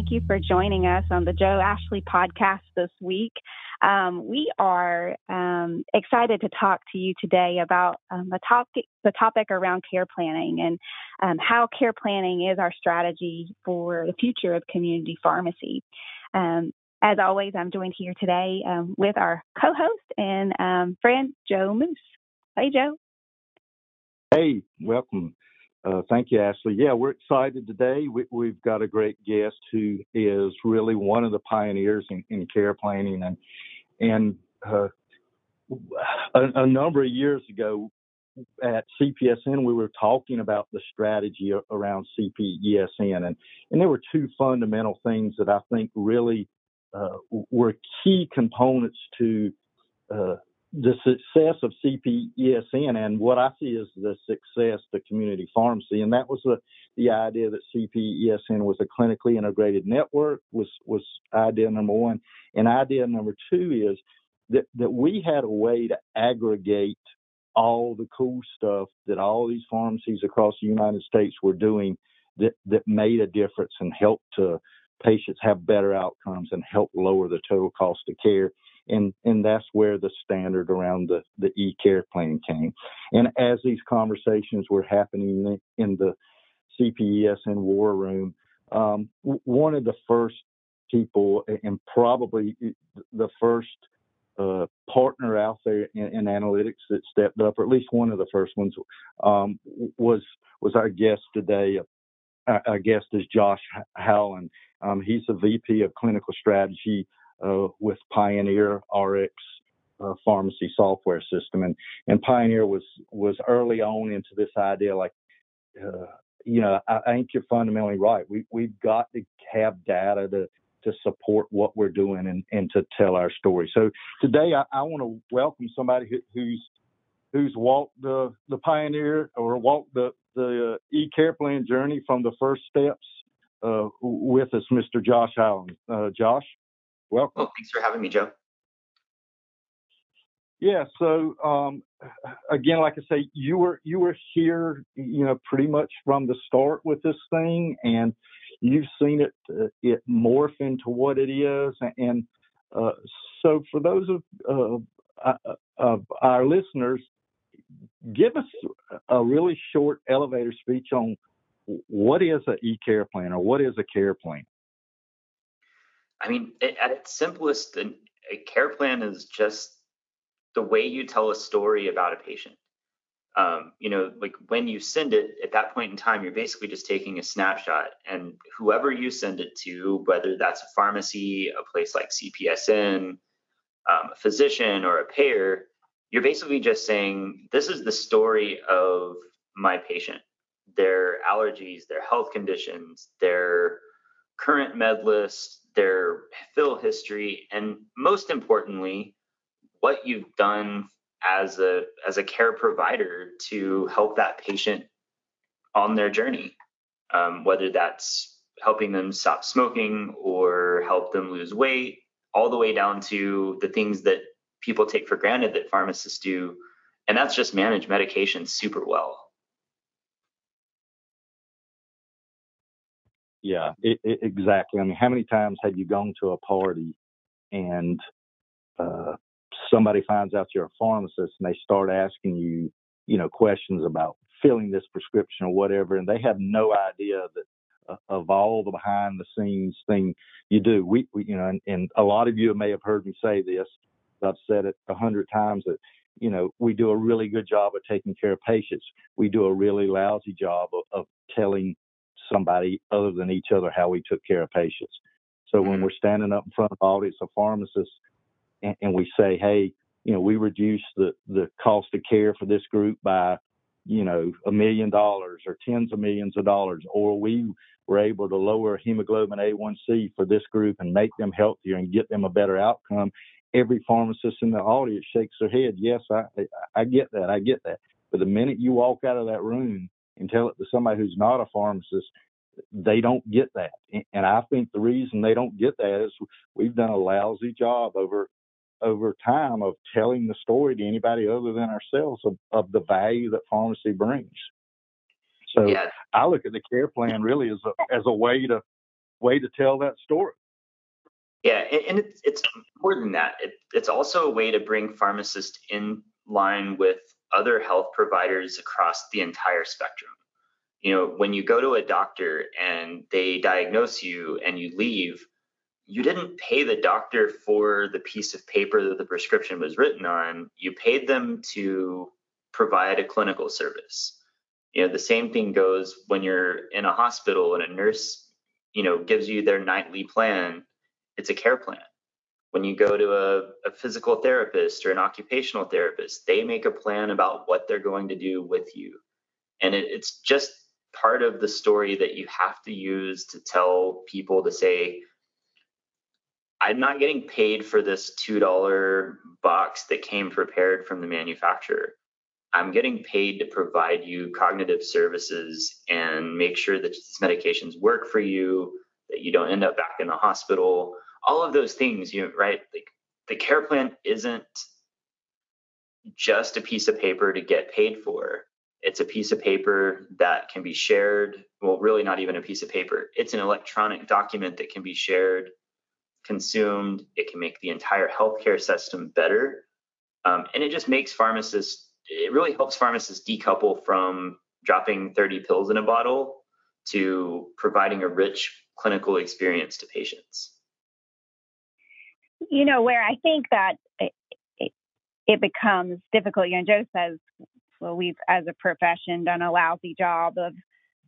Thank you for joining us on the Joe Ashley podcast this week. Um, we are um, excited to talk to you today about um, the topic the topic around care planning and um, how care planning is our strategy for the future of community pharmacy. Um, as always, I'm joined here today um, with our co-host and friend Joe Moose. Hey, Joe. Hey, welcome. Uh, thank you, Ashley. Yeah, we're excited today. We, have got a great guest who is really one of the pioneers in, in care planning, and and uh, a, a, number of years ago at CPESN, we were talking about the strategy around CPESN, and and there were two fundamental things that I think really uh, were key components to uh, the success of CPESN and what I see is the success of community pharmacy, and that was the, the idea that CPESN was a clinically integrated network was was idea number one, and idea number two is that that we had a way to aggregate all the cool stuff that all these pharmacies across the United States were doing that that made a difference and helped to patients have better outcomes and help lower the total cost of care and and that's where the standard around the the e-care plan came. And as these conversations were happening in the CPESN war room, um, one of the first people, and probably the first uh, partner out there in, in, analytics that stepped up, or at least one of the first ones, um, was was our guest today. Our, guest is Josh Howlin. Um, he's the VP of Clinical Strategy uh, with Pioneer RX uh, pharmacy software system, and and Pioneer was was early on into this idea. Like, uh, you know, I, I, think you're fundamentally right. We we've got to have data to to support what we're doing and, and to tell our story. So today I, I want to welcome somebody who, who's who's walked the the pioneer or walked the the uh, e-care plan journey from the first steps uh, with us, Mr. Josh Howlin. Uh, Josh. Welcome. Well, thanks for having me, Joe. Yeah. So um, again, like I say, you were you were here, you know, pretty much from the start with this thing, and you've seen it uh, it morph into what it is. And uh, so, for those of uh, uh of our listeners, give us a really short elevator speech on what is an e-care plan or what is a care plan. I mean, at its simplest, a care plan is just the way you tell a story about a patient. Um, you know, like when you send it at that point in time, you're basically just taking a snapshot, and whoever you send it to, whether that's a pharmacy, a place like CPESN, um, a physician, or a payer, you're basically just saying, This is the story of my patient, their allergies, their health conditions, their current med list, their fill history, and most importantly, what you've done as a as a care provider to help that patient on their journey, um, whether that's helping them stop smoking or help them lose weight, all the way down to the things that people take for granted that pharmacists do, and that's just manage medication super well. Yeah, it, it, exactly. I mean, how many times have you gone to a party and uh, somebody finds out you're a pharmacist and they start asking you, you know, questions about filling this prescription or whatever, and they have no idea that uh, of all the behind the scenes thing you do. We, we you know, and, and, a lot of you may have heard me say this. I've said it a hundred times that you know we do a really good job of taking care of patients. We do a really lousy job of, of telling somebody other than each other how we took care of patients. So when mm-hmm. we're standing up in front of audience of pharmacists and, and we say, hey, you know, we reduced the, the cost of care for this group by, you know, a million dollars or tens of millions of dollars, or we were able to lower hemoglobin A1C for this group and make them healthier and get them a better outcome. Every pharmacist in the audience shakes their head. Yes, I, I get that. I get that. But the minute you walk out of that room and tell it to somebody who's not a pharmacist, they don't get that. And I think the reason they don't get that is we've done a lousy job over over time of telling the story to anybody other than ourselves of, of the value that pharmacy brings. So yeah. I look at the care plan really as a as a way to way to tell that story. Yeah, and it's, it's more than that. It, it's also a way to bring pharmacists in line with other health providers across the entire spectrum. You know, when you go to a doctor and they diagnose you and you leave, you didn't pay the doctor for the piece of paper that the prescription was written on. You paid them to provide a clinical service. You know, the same thing goes when you're in a hospital and a nurse, you know, gives you their nightly plan. It's a care plan. When you go to a, a physical therapist or an occupational therapist, they make a plan about what they're going to do with you. And it, it's just part of the story that you have to use to tell people to say, I'm not getting paid for this $2 box that came prepared from the manufacturer. I'm getting paid to provide you cognitive services and make sure that these medications work for you, that you don't end up back in the hospital. All of those things, you right? Like the care plan isn't just a piece of paper to get paid for. It's a piece of paper that can be shared. Well, really, not even a piece of paper. It's an electronic document that can be shared, consumed. It can make the entire healthcare system better. Um, and it just makes pharmacists it really helps pharmacists decouple from dropping 30 pills in a bottle to providing a rich clinical experience to patients. You know, where I think that it, it, it becomes difficult, you know, Joe says, well, we've, as a profession, done a lousy job of,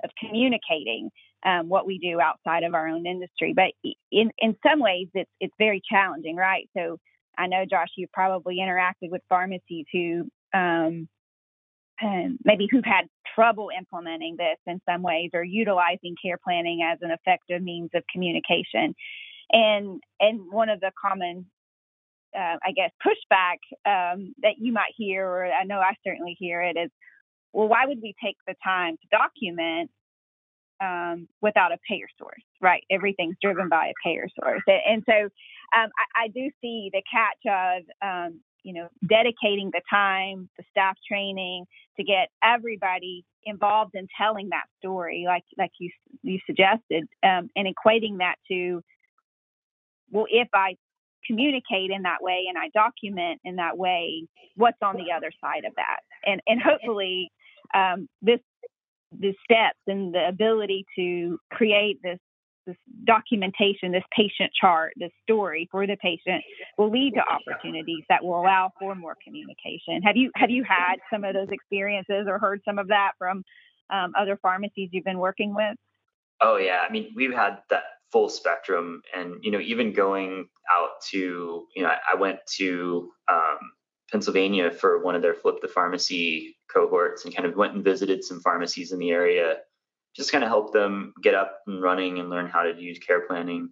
of communicating um, what we do outside of our own industry. But in, in some ways, it's, it's very challenging, right? So I know, Josh, you've probably interacted with pharmacies who um, maybe who've had trouble implementing this in some ways or utilizing care planning as an effective means of communication. And and one of the common, uh, I guess, pushback um, that you might hear, or I know I certainly hear it, is, well, why would we take the time to document um, without a payer source, right? Everything's driven by a payer source. And, so um, I, I, do see the catch of um, you know, dedicating the time, the staff training to get everybody involved in telling that story, like like you you suggested, um, and equating that to, well, if I communicate in that way and I document in that way, what's on the other side of that, and and hopefully, um, this the steps and the ability to create this this documentation, this patient chart, this story for the patient will lead to opportunities that will allow for more communication. Have you have you had some of those experiences or heard some of that from um, other pharmacies you've been working with? Oh yeah, I mean we've had that full spectrum, and you know even going out to you know I, went to um, Pennsylvania for one of their flip the pharmacy cohorts and kind of went and visited some pharmacies in the area just kind of help them get up and running and learn how to use care planning.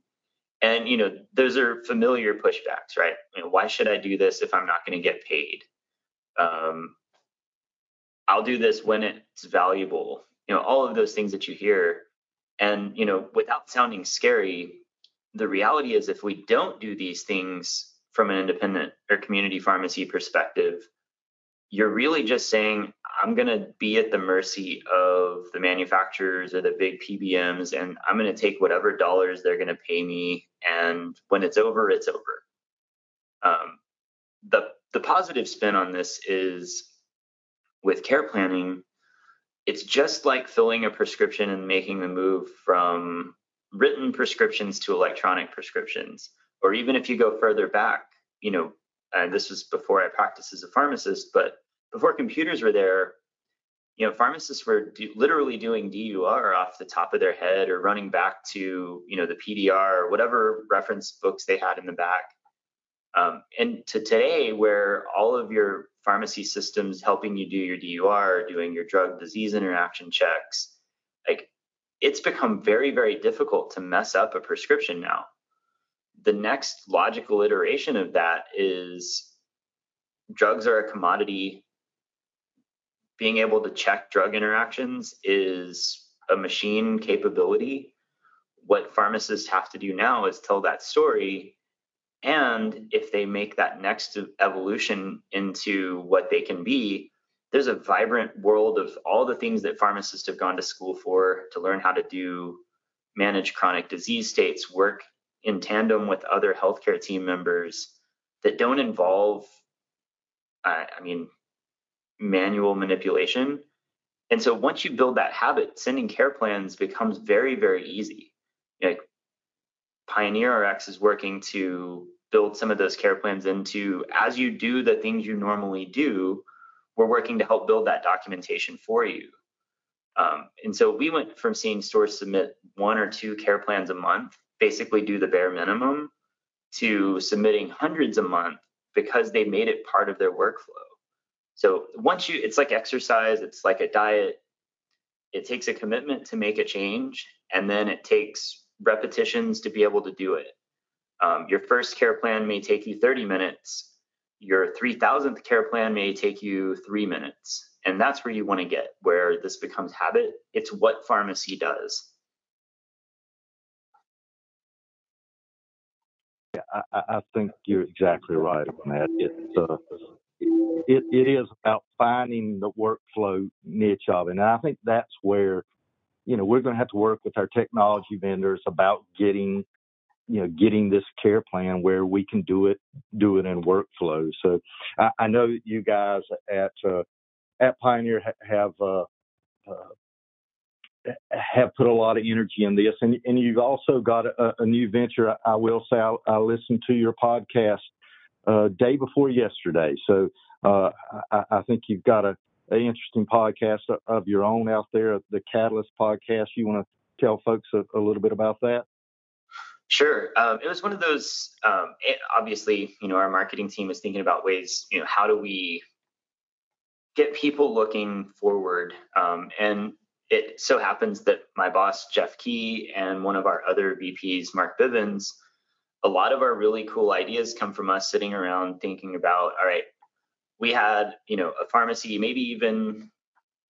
And you know, those are familiar pushbacks, right? You know, why should I do this if I'm not going to get paid? Um, I'll do this when it's valuable. You know, all of those things that you hear. And you know, without sounding scary, the reality is if we don't do these things from an independent or community pharmacy perspective, you're really just saying I'm going to be at the mercy of the manufacturers or the big PBMs, and I'm going to take whatever dollars they're going to pay me. And when it's over, it's over. Um, the the positive spin on this is with care planning, it's just like filling a prescription and making the move from written prescriptions to electronic prescriptions. Or even if you go further back, you know, and this was before I practiced as a pharmacist, but before computers were there, you know, pharmacists were do, literally doing DUR off the top of their head or running back to, you know, the PDR or whatever reference books they had in the back. Um, and to today, where all of your pharmacy systems helping you do your DUR, doing your drug disease interaction checks, like it's become very, very difficult to mess up a prescription now. The next logical iteration of that is drugs are a commodity being able to check drug interactions is a machine capability. What pharmacists have to do now is tell that story. And if they make that next evolution into what they can be, there's a vibrant world of all the things that pharmacists have gone to school for to learn how to do manage chronic disease states, work in tandem with other healthcare team members that don't involve, uh, I mean, manual manipulation. And so once you build that habit, sending care plans becomes very, very easy. Like PioneerRx is working to build some of those care plans into as you do the things you normally do, we're working to help build that documentation for you. Um, and so we went from seeing stores submit one or two care plans a month, basically do the bare minimum, to submitting hundreds a month because they made it part of their workflow. So once you, it's like exercise, it's like a diet. It takes a commitment to make a change, and then it takes repetitions to be able to do it. Um, your first care plan may take you 30 minutes. Your 3000th care plan may take you three minutes. And that's where you want to get, where this becomes habit. It's what pharmacy does. Yeah, I, I think you're exactly right on that. It's uh, it, it is about finding the workflow niche of it. And I think that's where, you know, we're going to have to work with our technology vendors about getting, you know, getting this care plan where we can do it, do it in workflow. So I, I know you guys at, uh, at Pioneer have uh, uh, have put a lot of energy in this, and and you've also got a, a new venture. I will say I, I listened to your podcast uh, day before yesterday, so uh, I, I, think you've got a, a, interesting podcast of your own out there, the Catalyst podcast. You want to tell folks a, a little bit about that? Sure. Um, it was one of those. Um, it, obviously, you know, our marketing team is thinking about ways. You know, how do we get people looking forward. Um, and it so happens that my boss, Jeff Key, and one of our other VPs, Mark Bivens, a lot of our really cool ideas come from us sitting around thinking about, all right, we had, you know, a pharmacy, maybe even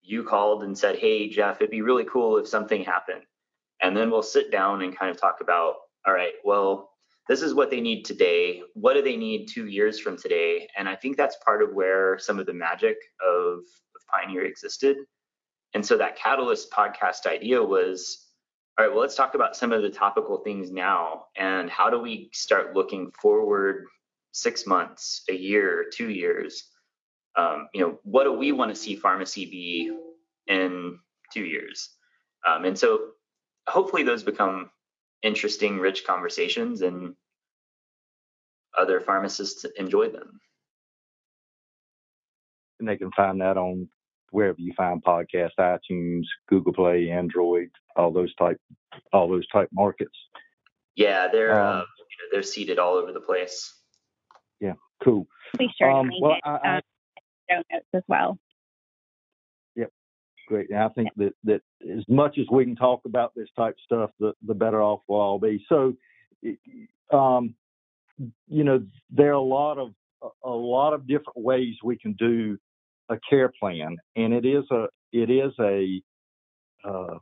you called and said, hey, Jeff, it'd be really cool if something happened. And then we'll sit down and kind of talk about, all right, well, this is what they need today. What do they need two years from today? And I think that's part of where some of the magic of, of Pioneer existed. And so that Catalyst podcast idea was all right, well, let's talk about some of the topical things now. And how do we start looking forward six months, a year, two years? Um, you know, what do we want to see pharmacy be in two years? Um, and so hopefully those become interesting, rich conversations, and other pharmacists enjoy them. And they can find that on wherever you find podcasts, iTunes, Google Play, Android, all those type, all those type markets. Yeah, they're um, uh, you know, they're seated all over the place. Yeah, cool. Be sure um, to link well, it I, I, um, show notes as well. Yep, great. And I think that that as much as we can talk about this type of stuff, the the better off we'll all be. So, um, you know, there are a lot of a lot of different ways we can do a care plan, and it is a it is a uh,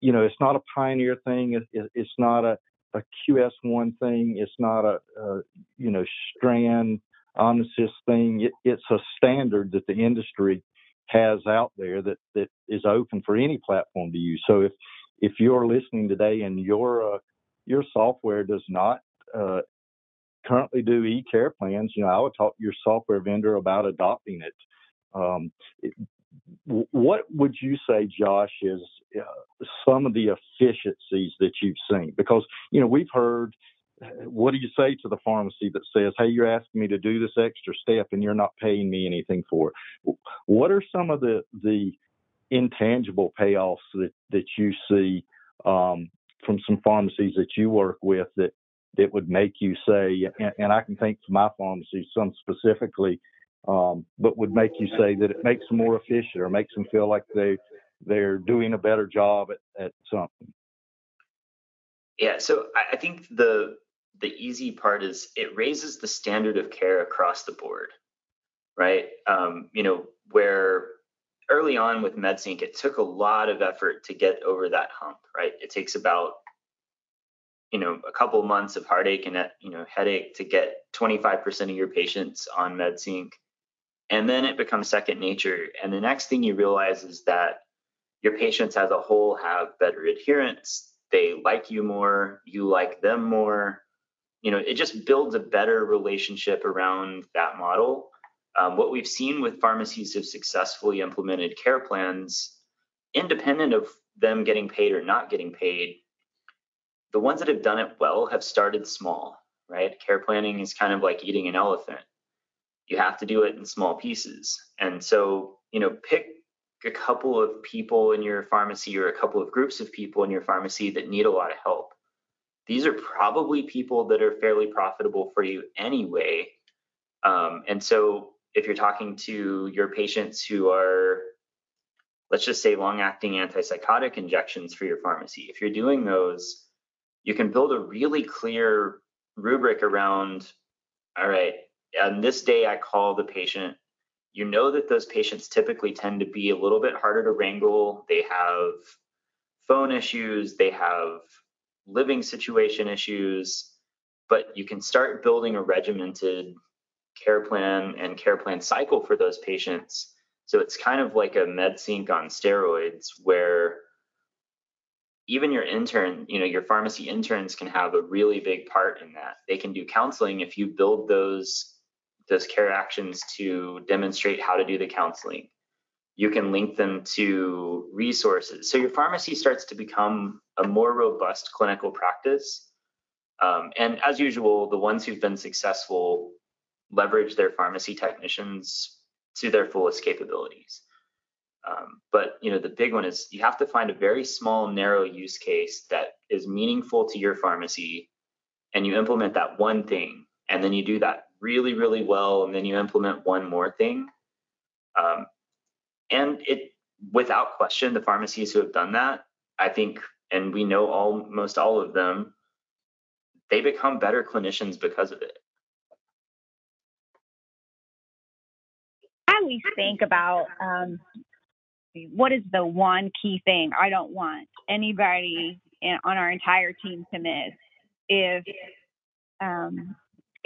you know it's not a pioneer thing. It, it's not a a QS1 thing. It's not a, a you know strand omnisys thing. It, it's a standard that the industry has out there that that is open for any platform to use. So if if you're listening today and your uh, your software does not uh, currently do e-care plans, you know, I would talk to your software vendor about adopting it. Um, what would you say, Josh, is uh, some of the efficiencies that you've seen? Because you know we've heard. What do you say to the pharmacy that says, "Hey, you're asking me to do this extra step, and you're not paying me anything for it"? What are some of the the intangible payoffs that that you see um, from some pharmacies that you work with that that would make you say, and, and I can think for my pharmacy, some specifically, um, but would make you say that it makes them more efficient or makes them feel like they they're doing a better job at, at something. Yeah, so I think the the easy part is it raises the standard of care across the board, right? Um, you know, where early on with MedSync, it took a lot of effort to get over that hump, right? It takes about you know a couple months of heartache and you know headache to get 25% of your patients on MedSync, and then it becomes second nature. And the next thing you realize is that your patients as a whole have better adherence, they like you more, you like them more. You know, it just builds a better relationship around that model. Um, what we've seen with pharmacies who've successfully implemented care plans, independent of them getting paid or not getting paid, the ones that have done it well have started small, right? Care planning is kind of like eating an elephant. You have to do it in small pieces. And so, you know, pick a couple of people in your pharmacy or a couple of groups of people in your pharmacy that need a lot of help. These are probably people that are fairly profitable for you anyway. Um, and so, if you're talking to your patients who are, let's just say, long acting antipsychotic injections for your pharmacy, if you're doing those, you can build a really clear rubric around all right, on this day, I call the patient you know that those patients typically tend to be a little bit harder to wrangle. They have phone issues, they have living situation issues, but you can start building a regimented care plan and care plan cycle for those patients. So it's kind of like a MedSync on steroids where even your intern, you know, your pharmacy interns can have a really big part in that. They can do counseling if you build those those care actions to demonstrate how to do the counseling. You can link them to resources. So your pharmacy starts to become a more robust clinical practice. Um, and as usual, the ones who've been successful leverage their pharmacy technicians to their fullest capabilities. Um, but you know the big one is you have to find a very small, narrow use case that is meaningful to your pharmacy, and you implement that one thing, and then you do that really, really well, and then you implement one more thing. Um, and it, without question, the pharmacies who have done that, I think, and we know almost all of them, they become better clinicians because of it. I always think about um, what is the one key thing I don't want anybody in, on our entire team to miss if um,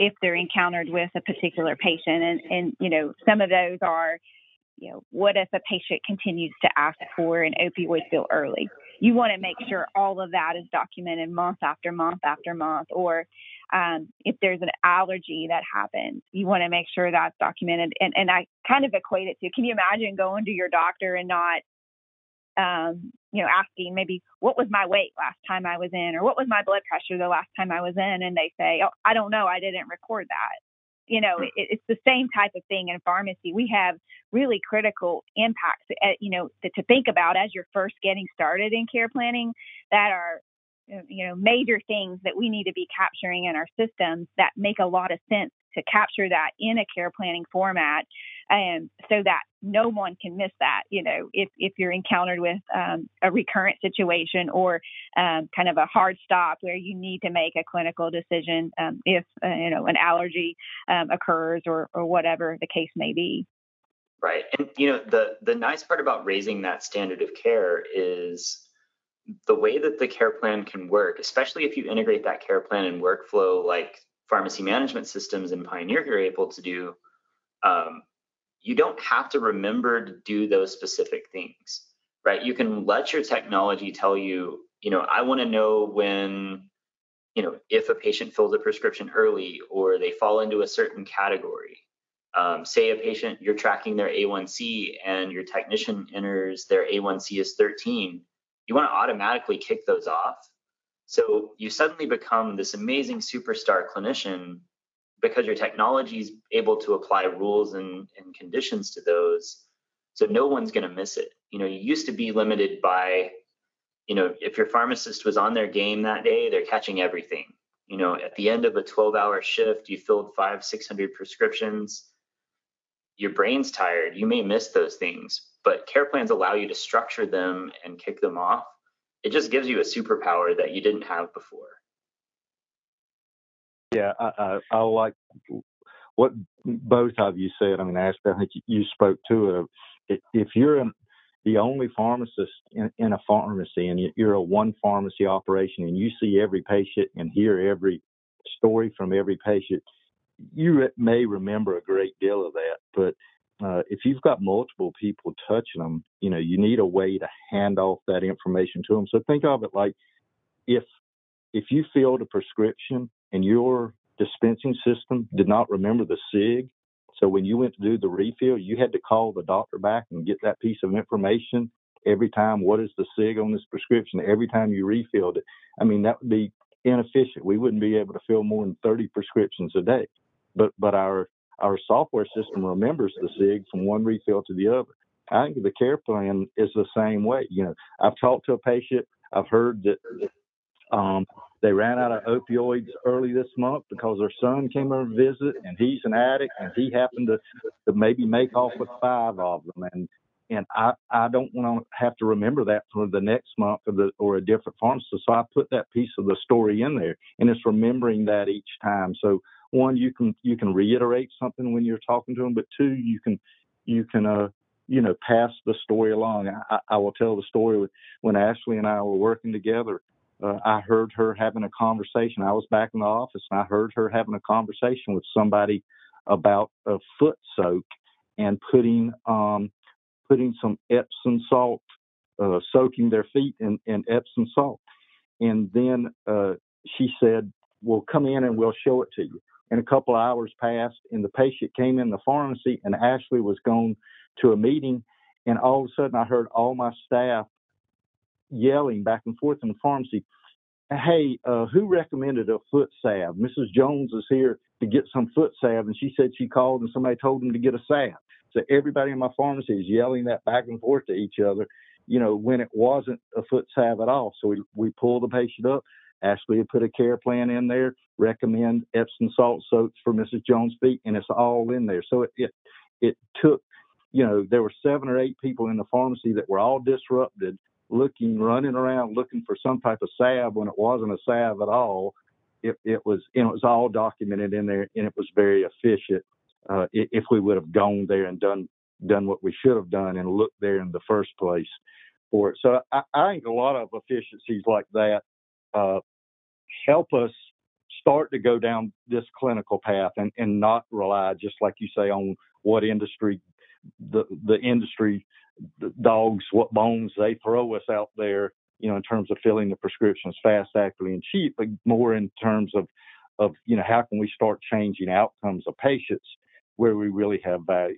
if they're encountered with a particular patient. And, and, you know, some of those are, you know, what if a patient continues to ask for an opioid pill early? You want to make sure all of that is documented month after month after month. Or um, if there's an allergy that happens, you want to make sure that's documented. And, and I kind of equate it to can you imagine going to your doctor and not um, you know, asking maybe what was my weight last time I was in, or what was my blood pressure the last time I was in, and they say, oh, I don't know, I didn't record that. You know, hmm. it, it's the same type of thing in pharmacy. We have really critical impacts, at, eh, you know, to, to think about as you're first getting started in care planning that are uh, you know major things that we need to be capturing in our systems that make a lot of sense to capture that in a care planning format um, so that no one can miss that. You know, if if you're encountered with um, a recurrent situation or um, kind of a hard stop where you need to make a clinical decision um, if uh, you know an allergy um, occurs or or whatever the case may be. Right, and you know the the nice part about raising that standard of care is the way that the care plan can work, especially if you integrate that care plan and workflow like pharmacy management systems and Pioneer are able to do. Um, you don't have to remember to do those specific things, right? You can let your technology tell you, you know, I want to know when, you know, if a patient fills a prescription early or they fall into a certain category. Um, say a patient, you're tracking their A1C and your technician enters their A1C is 13. You want to automatically kick those off. So you suddenly become this amazing superstar clinician because your technology is able to apply rules and, and conditions to those so no one's going to miss it. You know you used to be limited by you know if your pharmacist was on their game that day they're catching everything. You know at the end of a 12 hour shift you filled five 600 prescriptions your brain's tired you may miss those things but care plans allow you to structure them and kick them off. It just gives you a superpower that you didn't have before yeah, I, I, I like what both of you said. I mean, Ashley, I think you spoke to it. If you're an, the only pharmacist in, in a pharmacy and you're a one pharmacy operation and you see every patient and hear every story from every patient, you may remember a great deal of that. But uh, if you've got multiple people touching them, you know, you need a way to hand off that information to them. So think of it like if if you filled a prescription and your dispensing system did not remember the SIG, so when you went to do the refill, you had to call the doctor back and get that piece of information every time. What is the SIG on this prescription? Every time you refilled it. I mean, that would be inefficient. We wouldn't be able to fill more than 30 prescriptions a day. But but our our software system remembers the SIG from one refill to the other. I think the care plan is the same way. You know, I've talked to a patient. I've heard that um, they ran out of opioids early this month because their son came over to visit, and he's an addict, and he happened to, to maybe make off with five of them, and and I I don't want to have to remember that for the next month or the or a different pharmacist. So I put that piece of the story in there, and it's remembering that each time. So one, you can you can reiterate something when you're talking to them, but two, you can you can uh you know pass the story along. I, I will tell the story when Ashley and I were working together. Uh, I heard her having a conversation. I was back in the office, and I heard her having a conversation with somebody about a foot soak and putting um, putting some Epsom salt, uh, soaking their feet in, in Epsom salt. And then uh, she said, "Well, come in and we'll show it to you." And a couple of hours passed, and the patient came in the pharmacy, and Ashley was going to a meeting, and all of a sudden I heard all my staff yelling back and forth in the pharmacy, "Hey, uh, who recommended a foot salve? Mrs. Jones is here to get some foot salve, and she said she called and somebody told them to get a salve." So everybody in my pharmacy is yelling that back and forth to each other, you know, when it wasn't a foot salve at all. So we we pull the patient up. Ashley had put a care plan in there, recommend Epsom salt soaps for Mrs. Jones' feet, and it's all in there. So it, it it took, you know, there were seven or eight people in the pharmacy that were all disrupted, looking, running around looking for some type of salve when it wasn't a salve at all. It, it was, and it was all documented in there, and it was very efficient. Uh, if we would have gone there and done done what we should have done and looked there in the first place for it. So I, I think a lot of efficiencies like that uh, help us start to go down this clinical path and, and not rely just like you say on what industry the the industry dogs what bones they throw us out there you know in terms of filling the prescriptions fast accurately and cheap but more in terms of of you know how can we start changing outcomes of patients where we really have value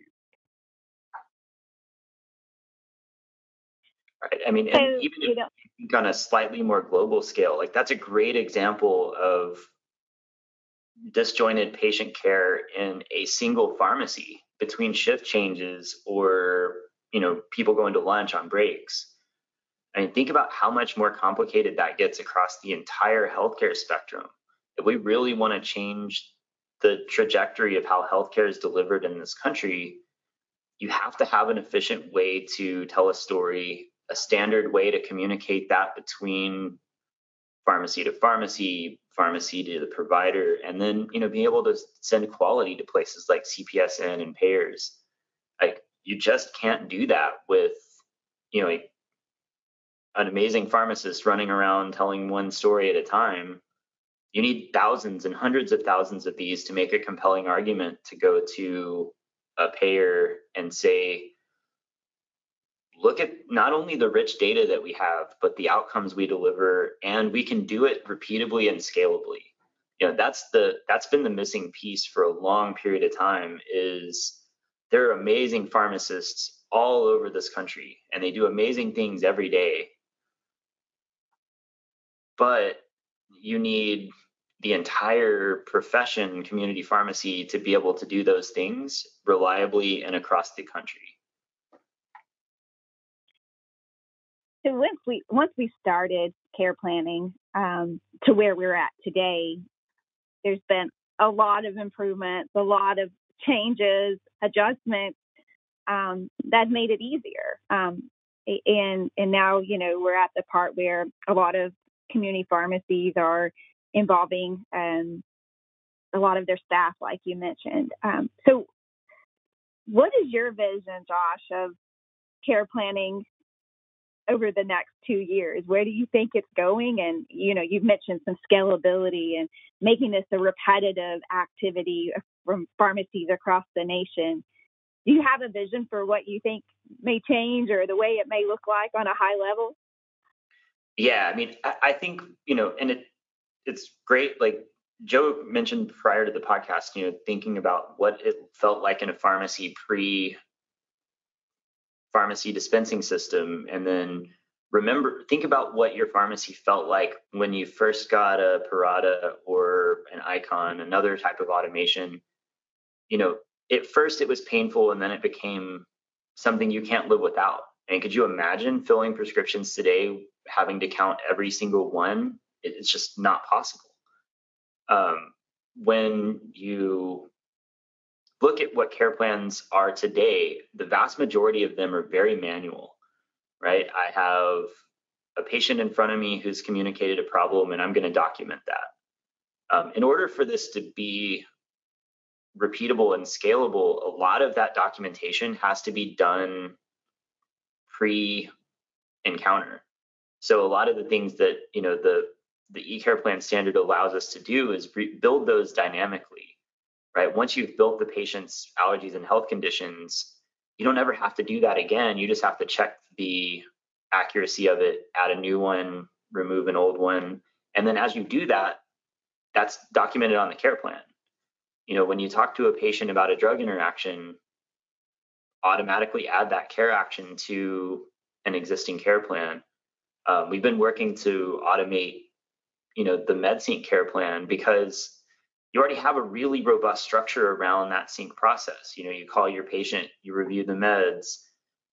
right i mean so, even if, know, on a slightly more global scale. Like that's a great example of disjointed patient care in a single pharmacy between shift changes or you know people going to lunch on breaks. I mean, think about how much more complicated that gets across the entire healthcare spectrum. If we really want to change the trajectory of how healthcare is delivered in this country, you have to have an efficient way to tell a story a standard way to communicate that between pharmacy to pharmacy, pharmacy to the provider, and then you know being able to send quality to places like CPESN and payers. Like you just can't do that with you know an amazing pharmacist running around telling one story at a time. You need thousands and hundreds of thousands of these to make a compelling argument to go to a payer and say, look at not only the rich data that we have, but the outcomes we deliver, and we can do it repeatably and scalably. You know, that's the that's been the missing piece for a long period of time. Is there are amazing pharmacists all over this country, and they do amazing things every day. But you need the entire profession, community pharmacy, to be able to do those things reliably and across the country. So once we once we started care planning um, to where we're at today, there's been a lot of improvements, a lot of changes, adjustments um, that made it easier. Um, and and now you know we're at the part where a lot of community pharmacies are involving um, a lot of their staff, like you mentioned. Um, so, what is your vision, Josh, of care planning over the next two years? Where do you think it's going? And you know, you've mentioned some scalability and making this a repetitive activity from pharmacies across the nation. Do you have a vision for what you think may change or the way it may look like on a high level? Yeah, I mean, I, think you know, and it it's great. Like Joe mentioned prior to the podcast, you know, thinking about what it felt like in a pharmacy pre pharmacy dispensing system, and then remember think about what your pharmacy felt like when you first got a Parata or an Eyecon, another type of automation. You know, at first it was painful, and then it became something you can't live without. And could you imagine filling prescriptions today, having to count every single one? It's just not possible. Um, when you look at what care plans are today, the vast majority of them are very manual, right? I have a patient in front of me who's communicated a problem, and I'm going to document that. Um, in order for this to be repeatable and scalable, a lot of that documentation has to be done pre encounter. So a lot of the things that you know the the eCare plan standard allows us to do is re- build those dynamically, right? Once you've built the patient's allergies and health conditions, you don't ever have to do that again. You just have to check the accuracy of it, add a new one, remove an old one, and then as you do that, that's documented on the care plan. You know, when you talk to a patient about a drug interaction, automatically add that care action to an existing care plan. Um, we've been working to automate, you know, the MedSync care plan because you already have a really robust structure around that sync process. You know, you call your patient, you review the meds.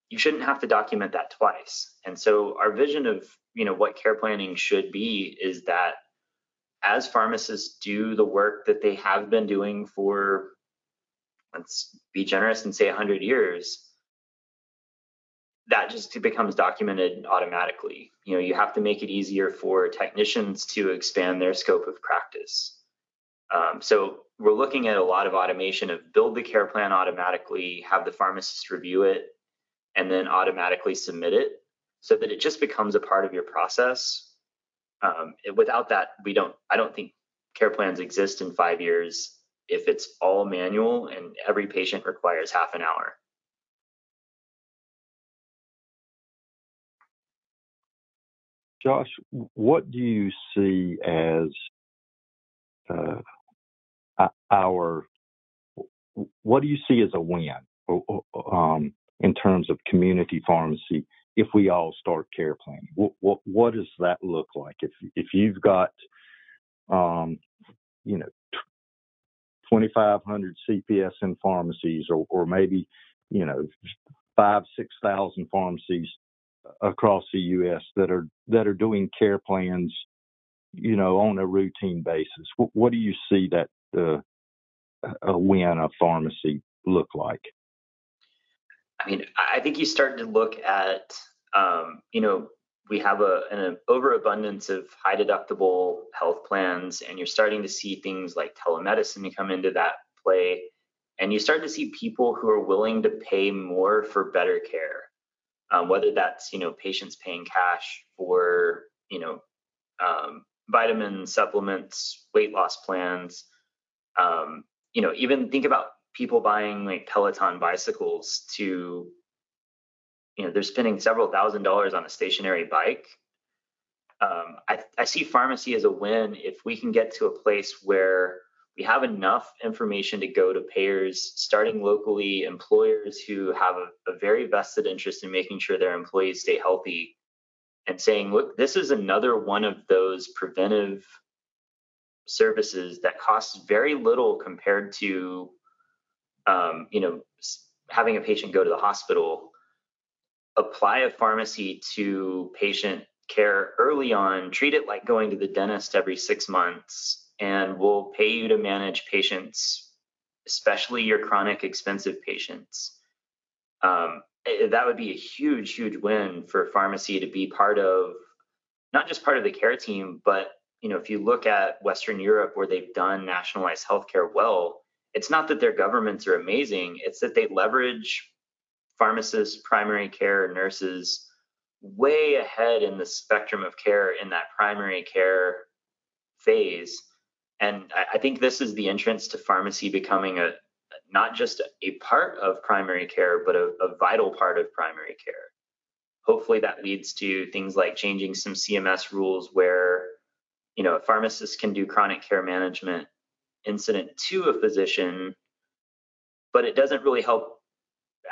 You shouldn't have to document that twice. And so our vision of, you know, what care planning should be is that as pharmacists do the work that they have been doing for let's be generous and say 100 years that just becomes documented automatically you know you have to make it easier for technicians to expand their scope of practice um, so we're looking at a lot of automation of build the care plan automatically have the pharmacist review it and then automatically submit it so that it just becomes a part of your process um, without that we don't i don't think care plans exist in five years if it's all manual and every patient requires half an hour. Josh, what do you see as uh, our what do you see as a win um, in terms of community pharmacy if we all start care planning? What, what, what does that look like if if you've got um, you know 2,500 CPESN pharmacies, or, or maybe, you know, five, 6,000 pharmacies across the U.S. that are that are doing care plans, you know, on a routine basis. What, what do you see that uh, a win of pharmacy look like? I mean, I think you start to look at, um, you know, we have a, an overabundance of high deductible health plans, and you're starting to see things like telemedicine come into that play. And you start to see people who are willing to pay more for better care, um, whether that's you know patients paying cash for you know um, vitamins, supplements, weight loss plans. Um, you know, even think about people buying like Peloton bicycles to you know they're spending several thousand dollars on a stationary bike. Um, I, I, see pharmacy as a win if we can get to a place where we have enough information to go to payers, starting locally, employers who have a, a, very vested interest in making sure their employees stay healthy, and saying, look, this is another one of those preventive services that costs very little compared to, um, you know, having a patient go to the hospital apply a pharmacy to patient care early on, treat it like going to the dentist every six months, and we'll pay you to manage patients, especially your chronic expensive patients. Um, eh, that would be a huge, huge win for pharmacy to be part of, not just part of the care team, but you know, if you look at Western Europe where they've done nationalized healthcare well, it's not that their governments are amazing; it's that they leverage pharmacists, primary care nurses way ahead in the spectrum of care in that primary care phase. And I, I think this is the entrance to pharmacy becoming a not just a part of primary care, but a, a vital part of primary care. hopefully that leads to things like changing some CMS rules where, you know, a pharmacist can do chronic care management incident to a physician, but it doesn't really help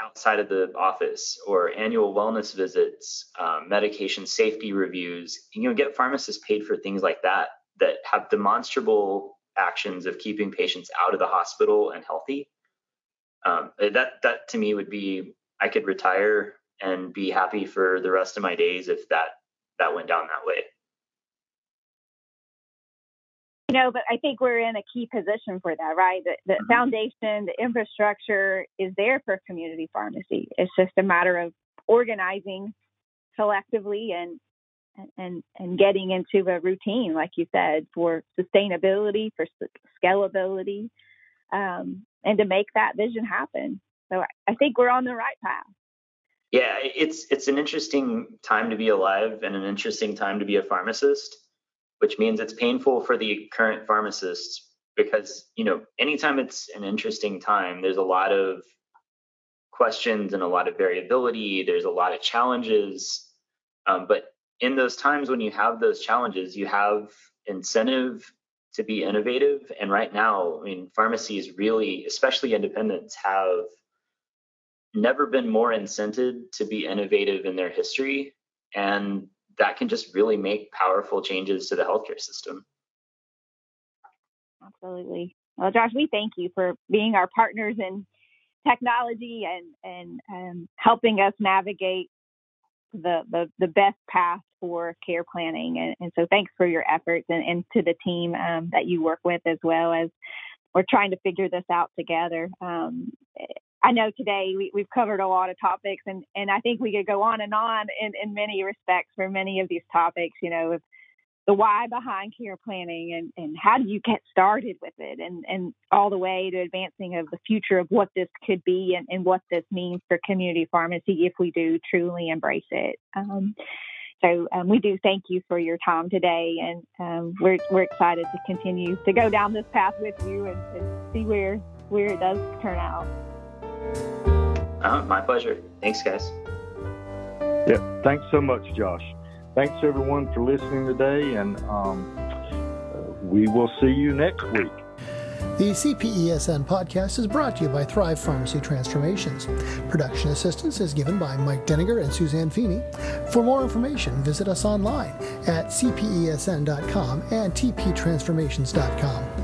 outside of the office or annual wellness visits, um, medication safety reviews. You know, get pharmacists paid for things like that that have demonstrable actions of keeping patients out of the hospital and healthy. Um, that that to me would be I could retire and be happy for the rest of my days if that that went down that way. You know, but I think we're in a key position for that, right? The, the mm-hmm. foundation, the infrastructure is there for community pharmacy. It's just a matter of organizing collectively and and and getting into a routine, like you said, for sustainability, for scalability, um, and to make that vision happen. So I think we're on the right path. Yeah, it's it's an interesting time to be alive and an interesting time to be a pharmacist, which means it's painful for the current pharmacists because you know anytime it's an interesting time, there's a lot of questions and a lot of variability. There's a lot of challenges, um, but in those times when you have those challenges, you have incentive to be innovative. And right now, I mean, pharmacies really, especially independents, have never been more incented to be innovative in their history. And that can just really make powerful changes to the healthcare system. Absolutely. Well, Josh, we thank you for being our partners in technology and and um, helping us navigate the, the the best path for care planning. And, and so, thanks for your efforts and, and to the team um, that you work with as well as we're trying to figure this out together. Um, I know today we, have covered a lot of topics, and, and I think we could go on and on in, in many respects for many of these topics. You know, the why behind care planning and, and how do you get started with it, and, and all the way to advancing of the future of what this could be and, and what this means for community pharmacy if we do truly embrace it. Um, so um, we do thank you for your time today, and um, we're we're excited to continue to go down this path with you and, and see where where it does turn out. Uh, my pleasure. Thanks, guys. Yeah, thanks so much, Josh. Thanks everyone for listening today, and um, uh, we will see you next week. The CPESN podcast is brought to you by Thrive Pharmacy Transformations. Production assistance is given by Mike Denninger and Suzanne Feeney. For more information, visit us online at cpesn.com and tptransformations.com.